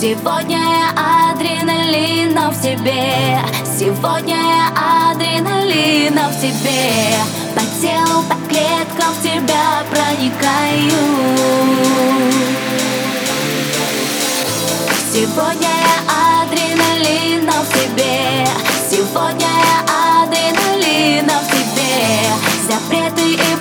Сегодня я адреналина в тебе. Сегодня я адреналина в тебе. По телу, по клеткам в тебя проникаю. Сегодня я адреналина в тебе. Сегодня я адреналина в тебе. Запреты и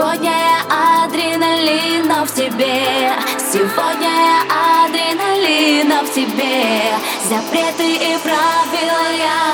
Сегодня я адреналина в тебе. Сегодня я адреналина в тебе. Запреты и правила я